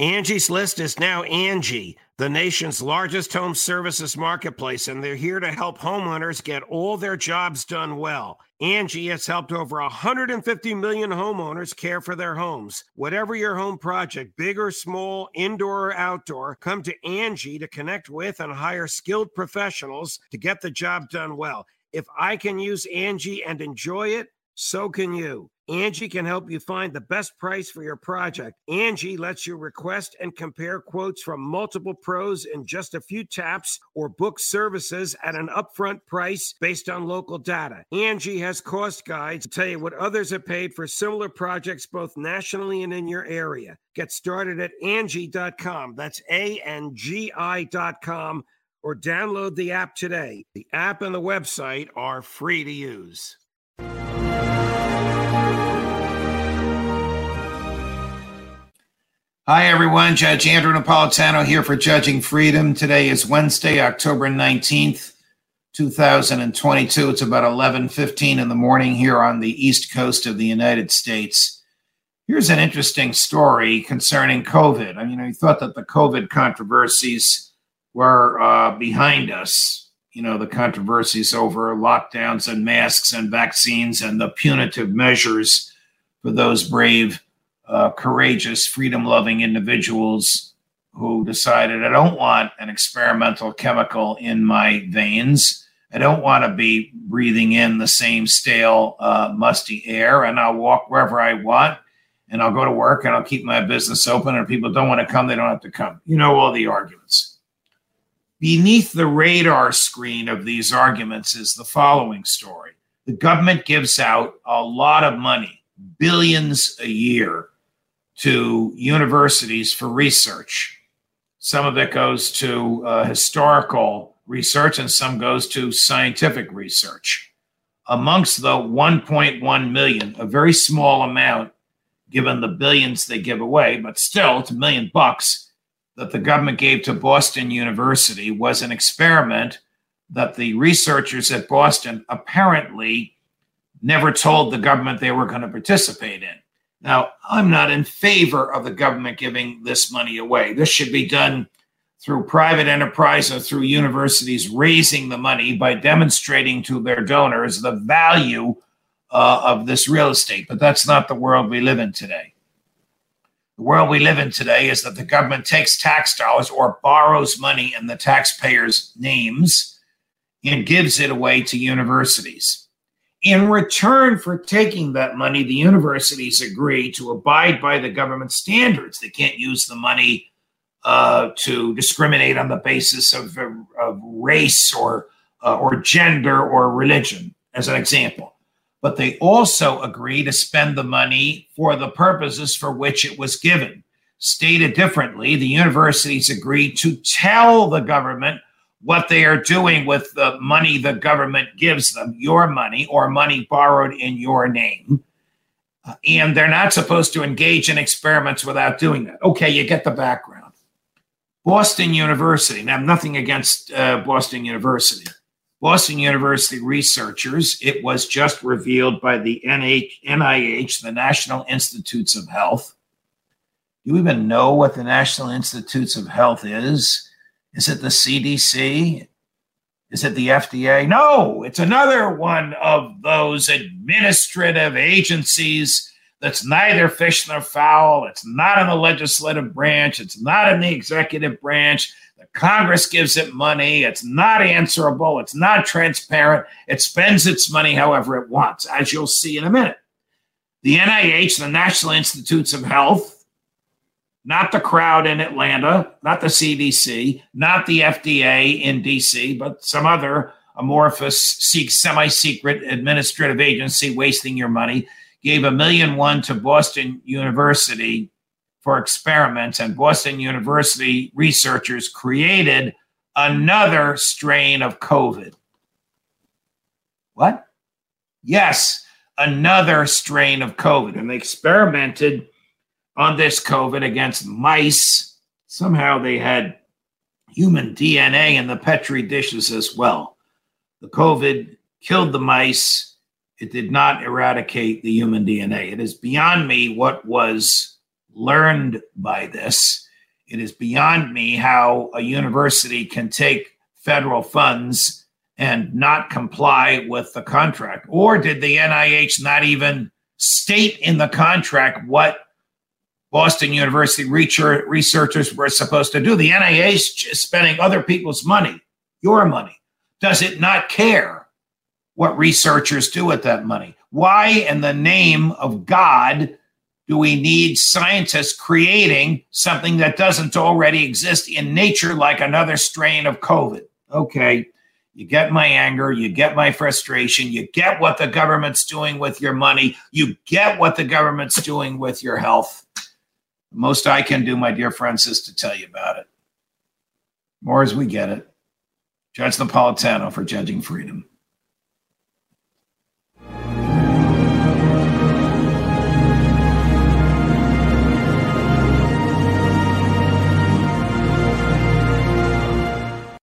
Angie's List is now Angie, the nation's largest home services marketplace, and they're here to help homeowners get all their jobs done well. Angie has helped over 150 million homeowners care for their homes. Whatever your home project, big or small, indoor or outdoor, come to Angie to connect with and hire skilled professionals to get the job done well. If I can use Angie and enjoy it, so can you. Angie can help you find the best price for your project. Angie lets you request and compare quotes from multiple pros in just a few taps or book services at an upfront price based on local data. Angie has cost guides to tell you what others have paid for similar projects both nationally and in your area. Get started at Angie.com. That's A N G I.com or download the app today. The app and the website are free to use. Hi, everyone. Judge Andrew Napolitano here for Judging Freedom. Today is Wednesday, October 19th, 2022. It's about 11:15 in the morning here on the East Coast of the United States. Here's an interesting story concerning COVID. I mean, I thought that the COVID controversies were uh, behind us. You know, the controversies over lockdowns and masks and vaccines and the punitive measures for those brave uh, courageous, freedom loving individuals who decided, I don't want an experimental chemical in my veins. I don't want to be breathing in the same stale, uh, musty air, and I'll walk wherever I want, and I'll go to work, and I'll keep my business open. And people don't want to come, they don't have to come. You know all the arguments. Beneath the radar screen of these arguments is the following story the government gives out a lot of money, billions a year, to universities for research. Some of it goes to uh, historical research, and some goes to scientific research. Amongst the 1.1 million, a very small amount given the billions they give away, but still it's a million bucks that the government gave to Boston University was an experiment that the researchers at Boston apparently never told the government they were going to participate in. Now, I'm not in favor of the government giving this money away. This should be done through private enterprise or through universities raising the money by demonstrating to their donors the value uh, of this real estate. But that's not the world we live in today. The world we live in today is that the government takes tax dollars or borrows money in the taxpayers' names and gives it away to universities. In return for taking that money, the universities agree to abide by the government standards. They can't use the money uh, to discriminate on the basis of, of race or uh, or gender or religion, as an example. But they also agree to spend the money for the purposes for which it was given. Stated differently, the universities agree to tell the government what they are doing with the money the government gives them, your money or money borrowed in your name. Uh, and they're not supposed to engage in experiments without doing that. Okay, you get the background. Boston University, now nothing against uh, Boston University. Boston University researchers, it was just revealed by the NH, NIH, the National Institutes of Health. Do you even know what the National Institutes of Health is? Is it the CDC? Is it the FDA? No, it's another one of those administrative agencies that's neither fish nor fowl. It's not in the legislative branch, it's not in the executive branch. The Congress gives it money. It's not answerable. It's not transparent. It spends its money however it wants, as you'll see in a minute. The NIH, the National Institutes of Health, not the crowd in Atlanta, not the CDC, not the FDA in DC, but some other amorphous, semi secret administrative agency wasting your money, gave a million one to Boston University for experiments, and Boston University researchers created another strain of COVID. What? Yes, another strain of COVID. And they experimented on this COVID against mice. Somehow they had human DNA in the Petri dishes as well. The COVID killed the mice. It did not eradicate the human DNA. It is beyond me what was learned by this. it is beyond me how a university can take federal funds and not comply with the contract. Or did the NIH not even state in the contract what Boston University researchers were supposed to do? The NIH is spending other people's money, your money. Does it not care what researchers do with that money? Why, in the name of God, do we need scientists creating something that doesn't already exist in nature, like another strain of COVID? Okay, you get my anger, you get my frustration, you get what the government's doing with your money, you get what the government's doing with your health. The most I can do, my dear friends, is to tell you about it. More as we get it. Judge the Napolitano for Judging Freedom.